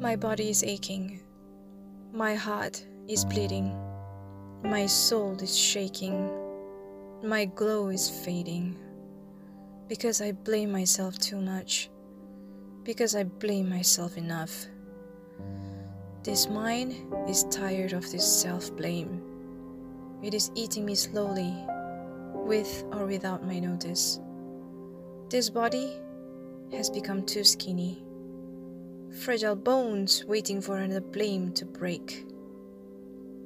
My body is aching. My heart is bleeding. My soul is shaking. My glow is fading. Because I blame myself too much. Because I blame myself enough. This mind is tired of this self blame. It is eating me slowly, with or without my notice. This body has become too skinny. Fragile bones waiting for another blame to break.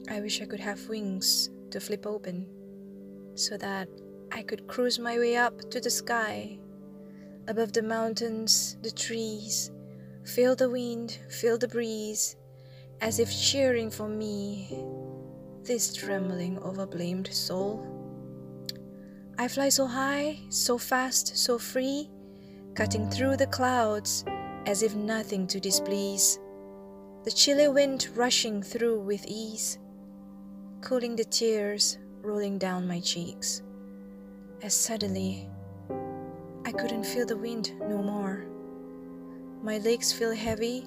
I wish I could have wings to flip open so that I could cruise my way up to the sky, above the mountains, the trees, feel the wind, feel the breeze, as if cheering for me, this trembling overblamed soul. I fly so high, so fast, so free, cutting through the clouds as if nothing to displease, the chilly wind rushing through with ease, cooling the tears rolling down my cheeks, as suddenly I couldn't feel the wind no more. My legs feel heavy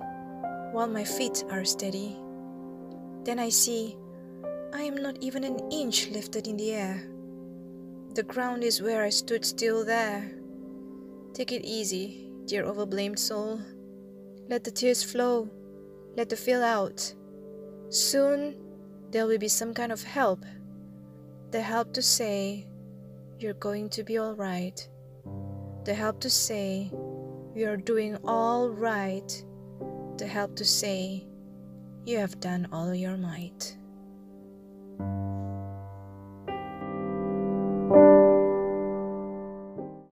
while my feet are steady. Then I see I am not even an inch lifted in the air. The ground is where I stood still there. Take it easy, dear overblamed soul. Let the tears flow, let the feel out. Soon there will be some kind of help. The help to say, You're going to be alright. The help to say, You're doing all right. The help to say, You have done all your might.